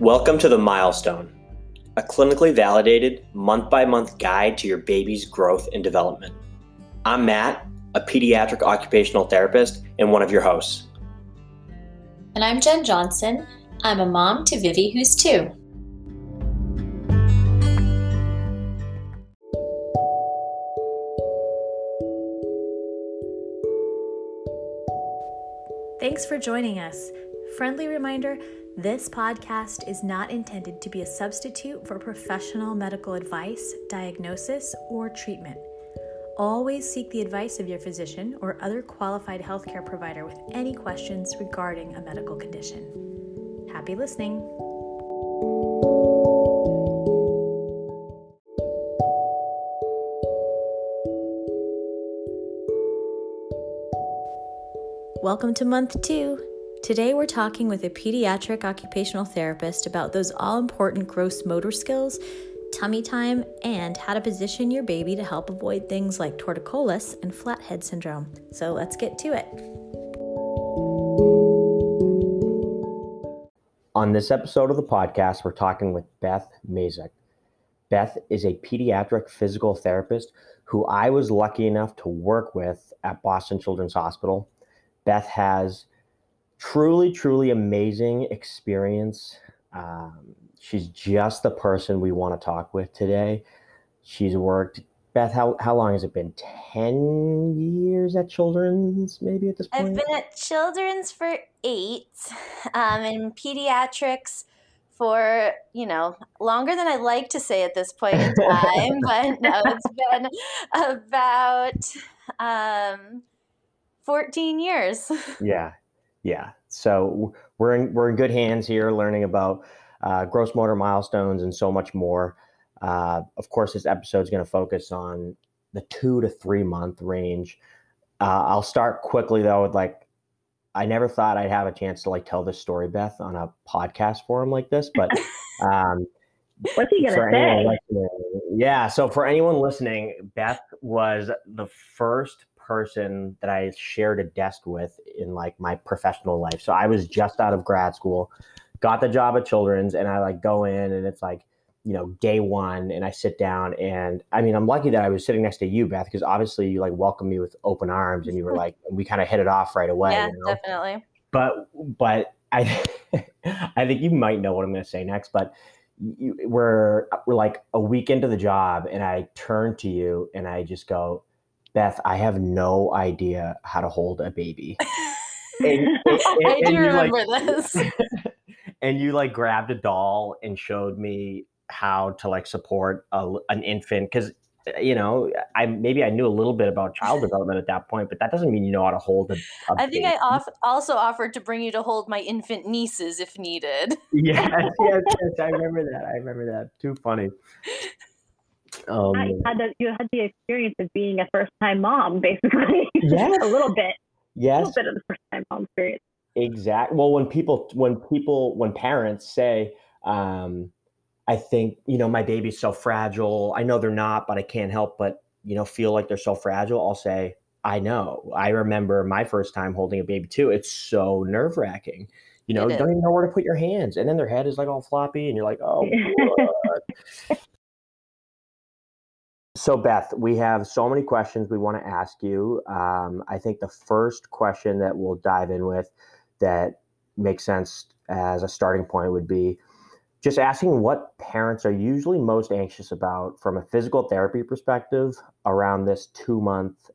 Welcome to the Milestone, a clinically validated month by month guide to your baby's growth and development. I'm Matt, a pediatric occupational therapist and one of your hosts. And I'm Jen Johnson. I'm a mom to Vivi, who's two. Thanks for joining us. Friendly reminder this podcast is not intended to be a substitute for professional medical advice, diagnosis, or treatment. Always seek the advice of your physician or other qualified healthcare provider with any questions regarding a medical condition. Happy listening. Welcome to month two. Today, we're talking with a pediatric occupational therapist about those all important gross motor skills, tummy time, and how to position your baby to help avoid things like torticollis and flathead syndrome. So, let's get to it. On this episode of the podcast, we're talking with Beth Maczek. Beth is a pediatric physical therapist who I was lucky enough to work with at Boston Children's Hospital. Beth has truly, truly amazing experience. Um, she's just the person we want to talk with today. She's worked, Beth, how, how long has it been? 10 years at Children's, maybe at this point? I've been at Children's for eight, um, in pediatrics for, you know, longer than I'd like to say at this point in time, but no, it's been about um, 14 years. Yeah, yeah. So we're in we're in good hands here, learning about uh, gross motor milestones and so much more. Uh, of course, this episode is going to focus on the two to three month range. Uh, I'll start quickly though with like I never thought I'd have a chance to like tell this story, Beth, on a podcast forum like this, but. Um, What's he gonna say? Yeah. So for anyone listening, Beth was the first person that I shared a desk with in like my professional life. So I was just out of grad school, got the job at Children's, and I like go in and it's like, you know, day one, and I sit down and I mean, I'm lucky that I was sitting next to you, Beth, because obviously you like welcomed me with open arms, and you were like, we kind of hit it off right away. Yeah, you know? definitely. But but I I think you might know what I'm going to say next, but. You, we're we're like a week into the job and I turn to you and I just go, Beth, I have no idea how to hold a baby. and, and, and, I do remember like, this. and you like grabbed a doll and showed me how to like support a, an infant because eh, you know i maybe i knew a little bit about child development at that point but that doesn't mean you know how to hold a, a i think baby. i off, also offered to bring you to hold my infant nieces if needed yes yes yes i remember that i remember that too funny um, had the, you had the experience of being a first time mom, basically. Yeah, a little bit. Yes, a little bit of the first time mom experience. Exactly. Well, when people, when people, when parents say, um, "I think you know my baby's so fragile," I know they're not, but I can't help but you know feel like they're so fragile. I'll say, "I know. I remember my first time holding a baby too. It's so nerve wracking." You know, don't even know where to put your hands, and then their head is like all floppy, and you're like, "Oh." So, Beth, we have so many questions we want to ask you. Um, I think the first question that we'll dive in with that makes sense as a starting point would be just asking what parents are usually most anxious about from a physical therapy perspective around this two month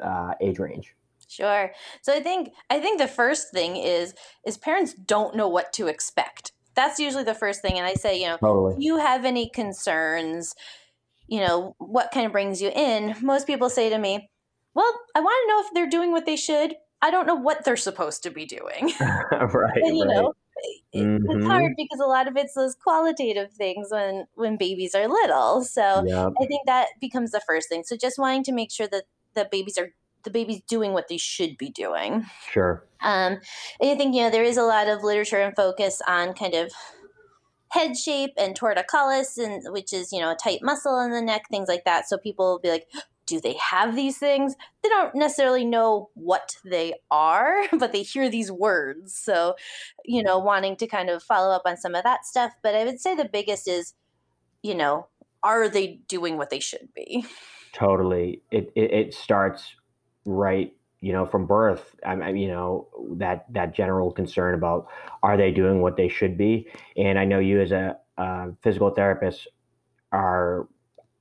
uh, age range. Sure. So I think I think the first thing is is parents don't know what to expect. That's usually the first thing, and I say, you know, totally. you have any concerns? You know, what kind of brings you in, most people say to me, well, I want to know if they're doing what they should. I don't know what they're supposed to be doing. right. and, you right. know, mm-hmm. it's hard because a lot of it's those qualitative things when when babies are little. So yep. I think that becomes the first thing. So just wanting to make sure that the babies are the baby's doing what they should be doing. Sure. Um, and I think you know there is a lot of literature and focus on kind of head shape and torticollis and which is you know a tight muscle in the neck things like that so people will be like do they have these things? They don't necessarily know what they are, but they hear these words. So, you know, wanting to kind of follow up on some of that stuff. But I would say the biggest is, you know, are they doing what they should be? Totally. It it, it starts right you know from birth I mean, you know that that general concern about are they doing what they should be? And i know you as a, a physical therapist are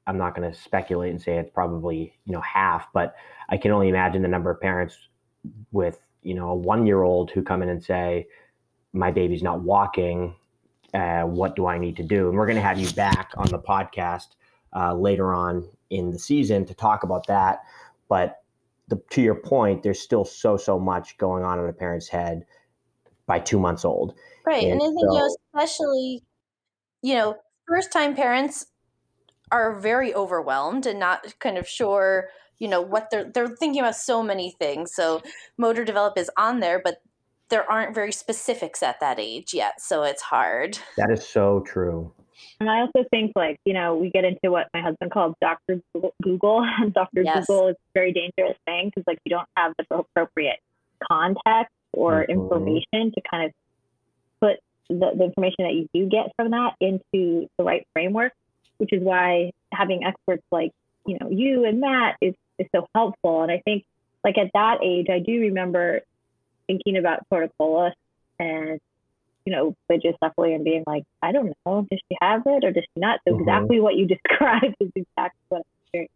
i'm not going to speculate and say it's probably you know half but i can only imagine the number of parents with you know a one year old who come in and say my baby's not walking uh, what do i need to do? And we're going to have you back on the podcast uh, later on in the season to talk about that. But the, to your point, there's still so so much going on in a parent's head by two months old. Right, and, and I think so, you know, especially you know, first time parents are very overwhelmed and not kind of sure you know what they're they're thinking about so many things. So motor develop is on there but there aren't very specifics at that age yet so it's hard. That is so true and I also think, like, you know, we get into what my husband calls Dr. Google. And Dr. Yes. Google is a very dangerous thing because, like, you don't have the appropriate context or mm-hmm. information to kind of put the, the information that you do get from that into the right framework, which is why having experts like, you know, you and Matt is, is so helpful. And I think, like, at that age, I do remember thinking about torticollis and you know, but just definitely and being like, I don't know, does she have it or does she not? So mm-hmm. exactly what you described is exactly what I'm hearing.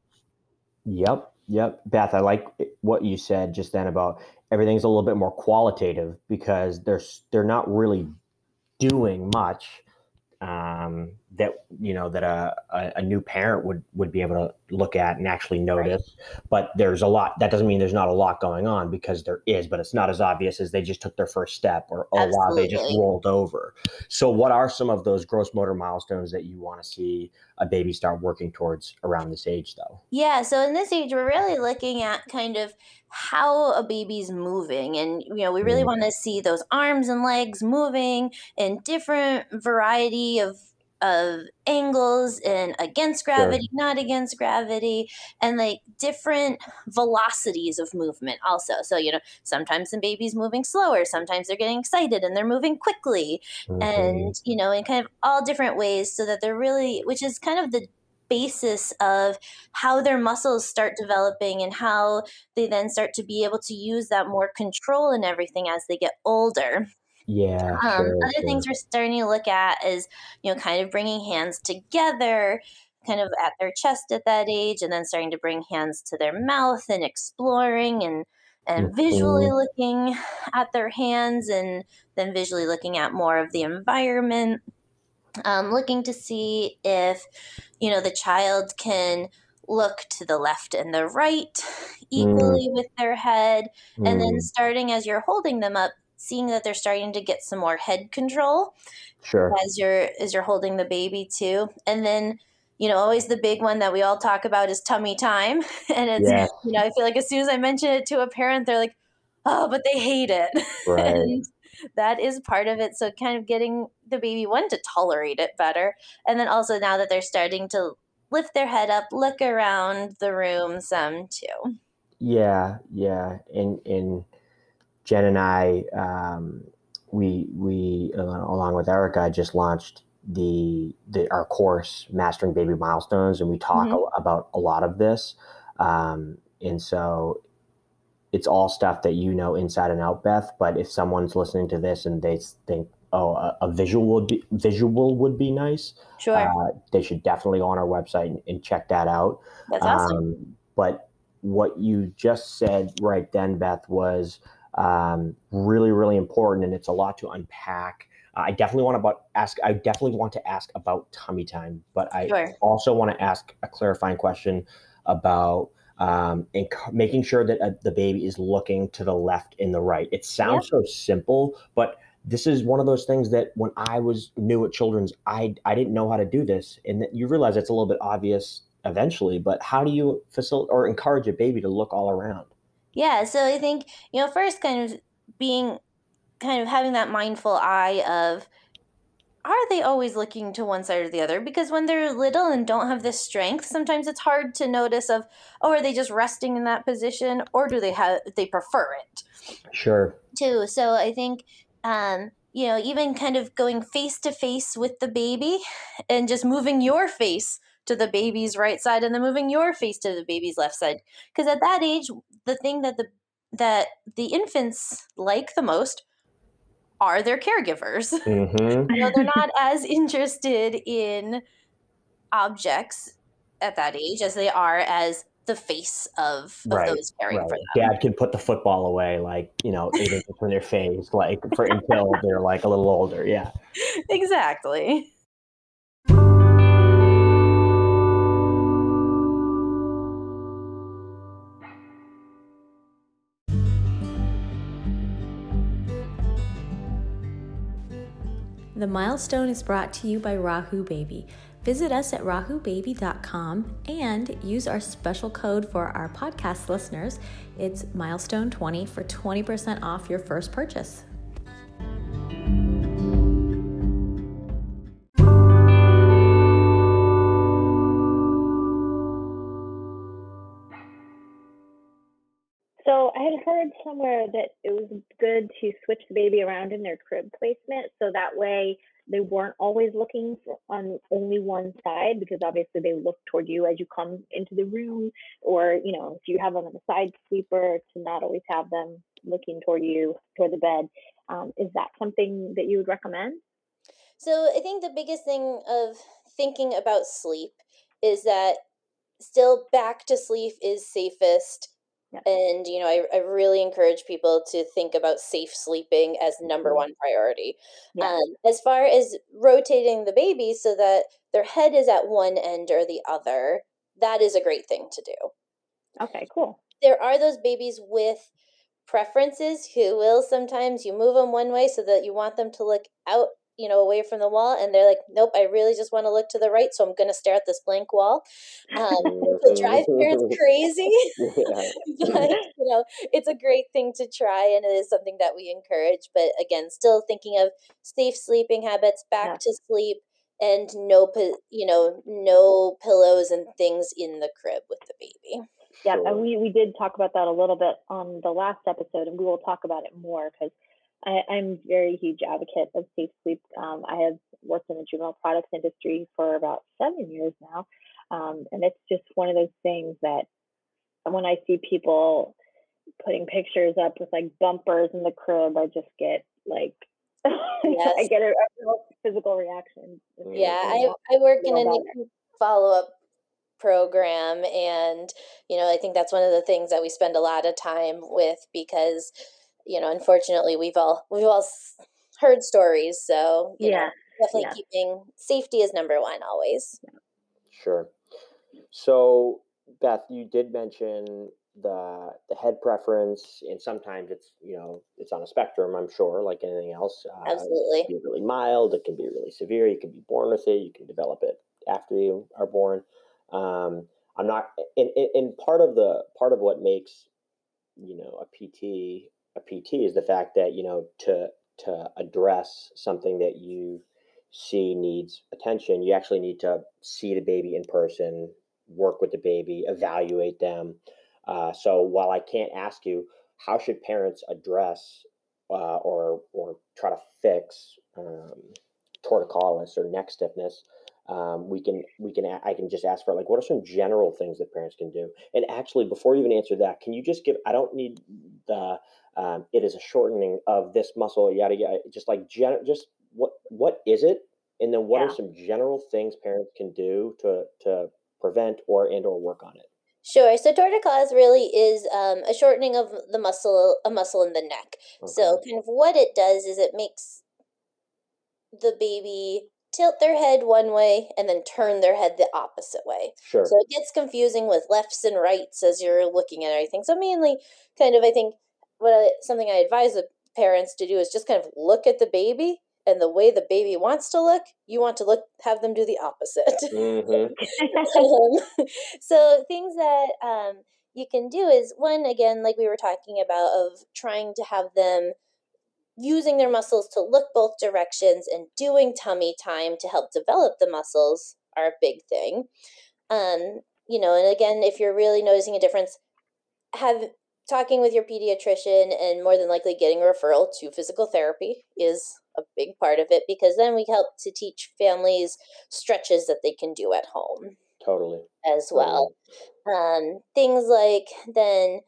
Yep, yep. Beth, I like what you said just then about everything's a little bit more qualitative because they're they're not really doing much um, that you know that a, a, new parent would would be able to look at and actually notice. Right. But there's a lot. That doesn't mean there's not a lot going on because there is, but it's not as obvious as they just took their first step or oh wow they just rolled over. So what are some of those gross motor milestones that you want to see a baby start working towards around this age though? Yeah. So in this age, we're really looking at kind of how a baby's moving and you know we really mm. want to see those arms and legs moving in different variety of of angles and against gravity, sure. not against gravity, and like different velocities of movement also. So, you know, sometimes the baby's moving slower, sometimes they're getting excited and they're moving quickly, mm-hmm. and, you know, in kind of all different ways so that they're really, which is kind of the basis of how their muscles start developing and how they then start to be able to use that more control and everything as they get older. Yeah. Um, sure, other sure. things we're starting to look at is, you know, kind of bringing hands together, kind of at their chest at that age, and then starting to bring hands to their mouth and exploring and and mm-hmm. visually looking at their hands and then visually looking at more of the environment um, looking to see if you know the child can look to the left and the right equally mm. with their head mm. and then mm. starting as you're holding them up seeing that they're starting to get some more head control sure. as you're as you're holding the baby too. And then you know always the big one that we all talk about is tummy time. And it's yeah. you know i feel like as soon as i mention it to a parent they're like oh but they hate it. Right. that is part of it. So kind of getting the baby one to tolerate it better. And then also now that they're starting to lift their head up look around the room some too. Yeah yeah. And and Jen and I, um, we we uh, along with Erica just launched the, the our course Mastering Baby Milestones, and we talk mm-hmm. a, about a lot of this. Um, and so it's all stuff that you know inside and out, Beth. But if someone's listening to this and they think, oh, a, a visual would be visual would be nice, sure, uh, they should definitely go on our website and, and check that out. That's awesome. Um, but what you just said right then, Beth, was um, really, really important, and it's a lot to unpack. I definitely want to ask. I definitely want to ask about tummy time, but I sure. also want to ask a clarifying question about um, and making sure that uh, the baby is looking to the left and the right. It sounds so simple, but this is one of those things that when I was new at Children's, I I didn't know how to do this, and that you realize it's a little bit obvious eventually. But how do you facilitate or encourage a baby to look all around? Yeah, so I think, you know, first kind of being kind of having that mindful eye of are they always looking to one side or the other? Because when they're little and don't have this strength, sometimes it's hard to notice of, oh, are they just resting in that position or do they have they prefer it? Sure. Too. So I think um, you know, even kind of going face to face with the baby and just moving your face to the baby's right side and then moving your face to the baby's left side. Because at that age, the thing that the that the infants like the most are their caregivers. Mm-hmm. you know, they're not as interested in objects at that age as they are as the face of, of right, those caring right. for them. Dad can put the football away, like you know, eight inches from their face, like for until they're like a little older. Yeah, exactly. The milestone is brought to you by Rahu Baby. Visit us at rahubaby.com and use our special code for our podcast listeners. It's milestone20 for 20% off your first purchase. Heard somewhere that it was good to switch the baby around in their crib placement so that way they weren't always looking on only one side because obviously they look toward you as you come into the room or you know if you have them on a side sleeper to not always have them looking toward you toward the bed. Um, is that something that you would recommend? So i think the biggest thing of thinking about sleep is that still back to sleep is safest and, you know, I, I really encourage people to think about safe sleeping as number mm-hmm. one priority. Um, as far as rotating the baby so that their head is at one end or the other, that is a great thing to do. Okay, cool. There are those babies with preferences who will sometimes you move them one way so that you want them to look out you know, away from the wall, and they're like, "Nope, I really just want to look to the right, so I'm going to stare at this blank wall." Um, the drive parents crazy, but you know, it's a great thing to try, and it is something that we encourage. But again, still thinking of safe sleeping habits, back yeah. to sleep, and no, you know, no pillows and things in the crib with the baby. Yeah, and we we did talk about that a little bit on the last episode, and we will talk about it more because I, am a very huge advocate of safe sleep. Um, I have worked in the juvenile products industry for about seven years now. Um, and it's just one of those things that when I see people putting pictures up with like bumpers in the crib, I just get like, yes. I get a, a physical reaction. Yeah, I, I work in a follow up program and you know i think that's one of the things that we spend a lot of time with because you know, unfortunately, we've all we've all heard stories. So yeah, know, definitely yeah. keeping safety is number one always. Sure. So Beth, you did mention the the head preference, and sometimes it's you know it's on a spectrum. I'm sure, like anything else. Uh, Absolutely. It can be really mild. It can be really severe. You can be born with it. You can develop it after you are born. Um, I'm not, and, and part of the part of what makes you know a PT a PT is the fact that you know to to address something that you see needs attention, you actually need to see the baby in person, work with the baby, evaluate them. Uh, so while I can't ask you how should parents address uh, or or try to fix um, torticollis or neck stiffness, um, we can we can I can just ask for like what are some general things that parents can do. And actually, before you even answer that, can you just give? I don't need the um, it is a shortening of this muscle, yada yada. Just like gen- just what what is it, and then what yeah. are some general things parents can do to to prevent or and or work on it. Sure. So torticollis really is um, a shortening of the muscle, a muscle in the neck. Okay. So kind of what it does is it makes the baby tilt their head one way and then turn their head the opposite way. Sure. So it gets confusing with lefts and rights as you're looking at everything. So mainly, kind of, I think what I, something I advise the parents to do is just kind of look at the baby and the way the baby wants to look, you want to look have them do the opposite. Mm-hmm. um, so things that um, you can do is one again, like we were talking about, of trying to have them using their muscles to look both directions and doing tummy time to help develop the muscles are a big thing. Um, you know, and again, if you're really noticing a difference, have talking with your pediatrician and more than likely getting a referral to physical therapy is a big part of it because then we help to teach families stretches that they can do at home. Totally. As well. Totally. Um, things like then,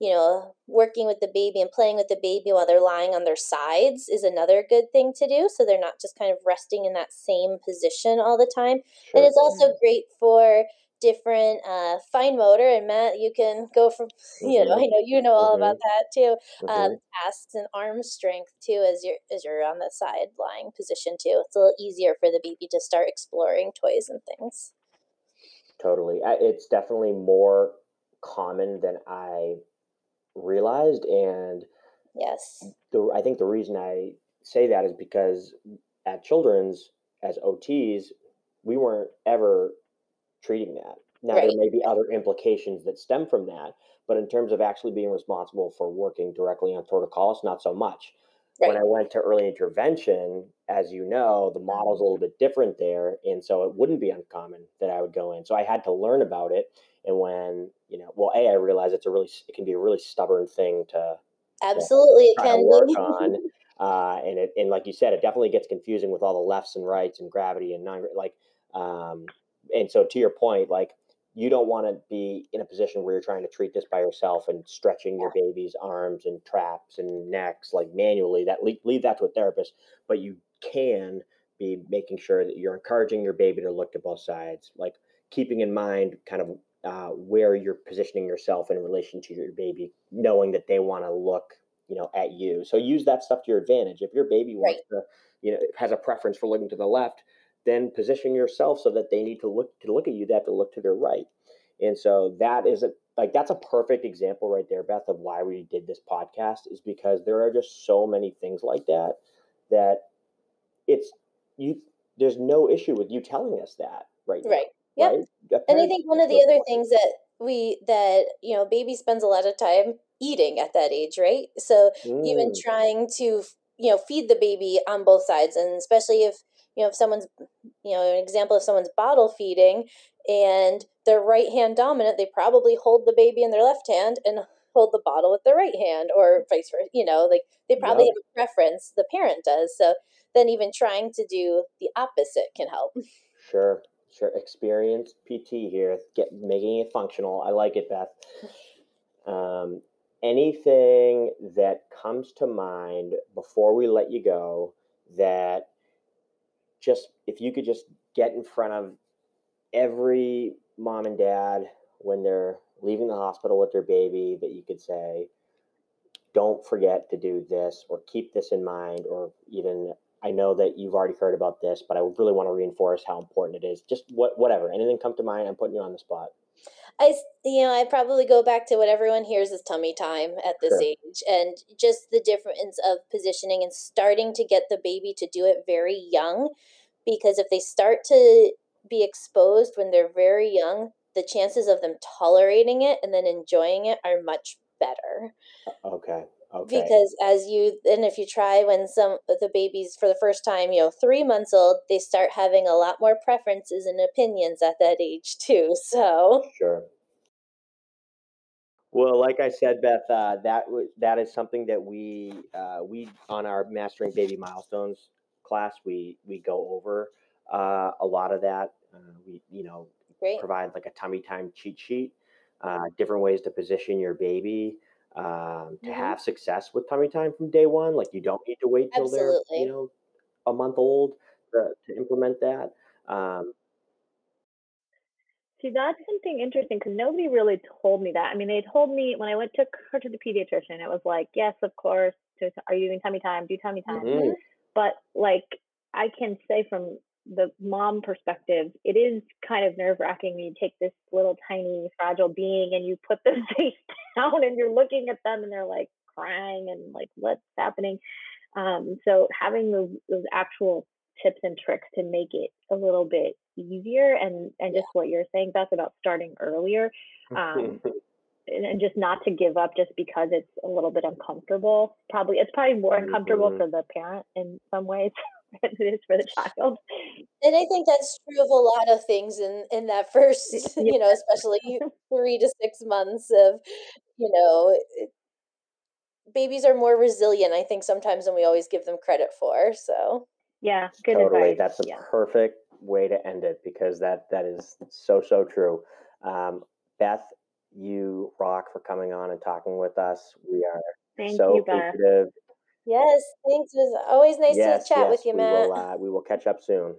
you know, working with the baby and playing with the baby while they're lying on their sides is another good thing to do. So they're not just kind of resting in that same position all the time. Sure. And it's also great for different uh, fine motor and matt you can go from you know i mm-hmm. know you know all mm-hmm. about that too um, mm-hmm. tasks and arm strength too as you're as you're on the side lying position too it's a little easier for the baby to start exploring toys and things totally it's definitely more common than i realized and yes the, i think the reason i say that is because at children's as ots we weren't ever treating that. Now, right. there may be other implications that stem from that, but in terms of actually being responsible for working directly on torticollis, not so much. Right. When I went to early intervention, as you know, the model's a little bit different there. And so it wouldn't be uncommon that I would go in. So I had to learn about it. And when, you know, well, A, I realized it's a really, it can be a really stubborn thing to absolutely to can work on. Uh, and it, and like you said, it definitely gets confusing with all the lefts and rights and gravity and non, like, um, and so to your point, like you don't want to be in a position where you're trying to treat this by yourself and stretching your baby's arms and traps and necks like manually. That leave, leave that to a therapist, but you can be making sure that you're encouraging your baby to look to both sides, like keeping in mind kind of uh, where you're positioning yourself in relation to your baby, knowing that they want to look, you know, at you. So use that stuff to your advantage. If your baby wants right. to, you know, has a preference for looking to the left, then position yourself so that they need to look to look at you, they have to look to their right. And so that is a like that's a perfect example right there, Beth, of why we did this podcast is because there are just so many things like that that it's you there's no issue with you telling us that right now, right yeah right? and i think one of the other things that we that you know baby spends a lot of time eating at that age right so mm. even trying to you know feed the baby on both sides and especially if you know if someone's you know an example of someone's bottle feeding and they're right hand dominant they probably hold the baby in their left hand and hold the bottle with their right hand or vice versa you know like they probably yep. have a preference the parent does. So then even trying to do the opposite can help. Sure sure. Experience pt here get making it functional. I like it beth. Um, anything that comes to mind before we let you go that just if you could just get in front of every mom and dad when they're leaving the hospital with their baby that you could say don't forget to do this or keep this in mind or even i know that you've already heard about this but i really want to reinforce how important it is. Just what whatever anything come to mind i'm putting you on the spot I, you know, I probably go back to what everyone hears is tummy time at this sure. age, and just the difference of positioning and starting to get the baby to do it very young, because if they start to be exposed when they're very young, the chances of them tolerating it and then enjoying it are much better. Okay. Okay. Because as you and if you try when some the babies for the first time, you know, three months old, they start having a lot more preferences and opinions at that age too. So sure. Well, like I said, Beth, uh, that w- that is something that we uh, we on our mastering baby milestones class we we go over uh, a lot of that. Uh, we you know Great. provide like a tummy time cheat sheet, uh, different ways to position your baby um, to mm-hmm. have success with tummy time from day one. Like you don't need to wait till Absolutely. they're you know a month old to, to implement that. Um, See, that's something interesting because nobody really told me that. I mean, they told me when I went to her to the pediatrician, it was like, yes, of course. To, are you doing tummy time? Do tummy time. Mm-hmm. But like, I can say from the mom perspective, it is kind of nerve wracking when you take this little tiny fragile being and you put them face down and you're looking at them and they're like crying and like what's happening. Um, so having those those actual tips and tricks to make it a little bit easier and and just what you're saying Beth about starting earlier. Um, and just not to give up just because it's a little bit uncomfortable. Probably it's probably more uncomfortable mm-hmm. for the parent in some ways than it is for the child. And I think that's true of a lot of things in in that first, yeah. you know, especially three to six months of, you know, babies are more resilient. I think sometimes than we always give them credit for. So yeah, good totally. Advice. That's a yeah. perfect way to end it because that that is so so true. Um, Beth, you rock for coming on and talking with us. We are Thank so you, appreciative. Yes, thanks. It was always nice yes, to chat yes, with you, we Matt. Will, uh, we will catch up soon.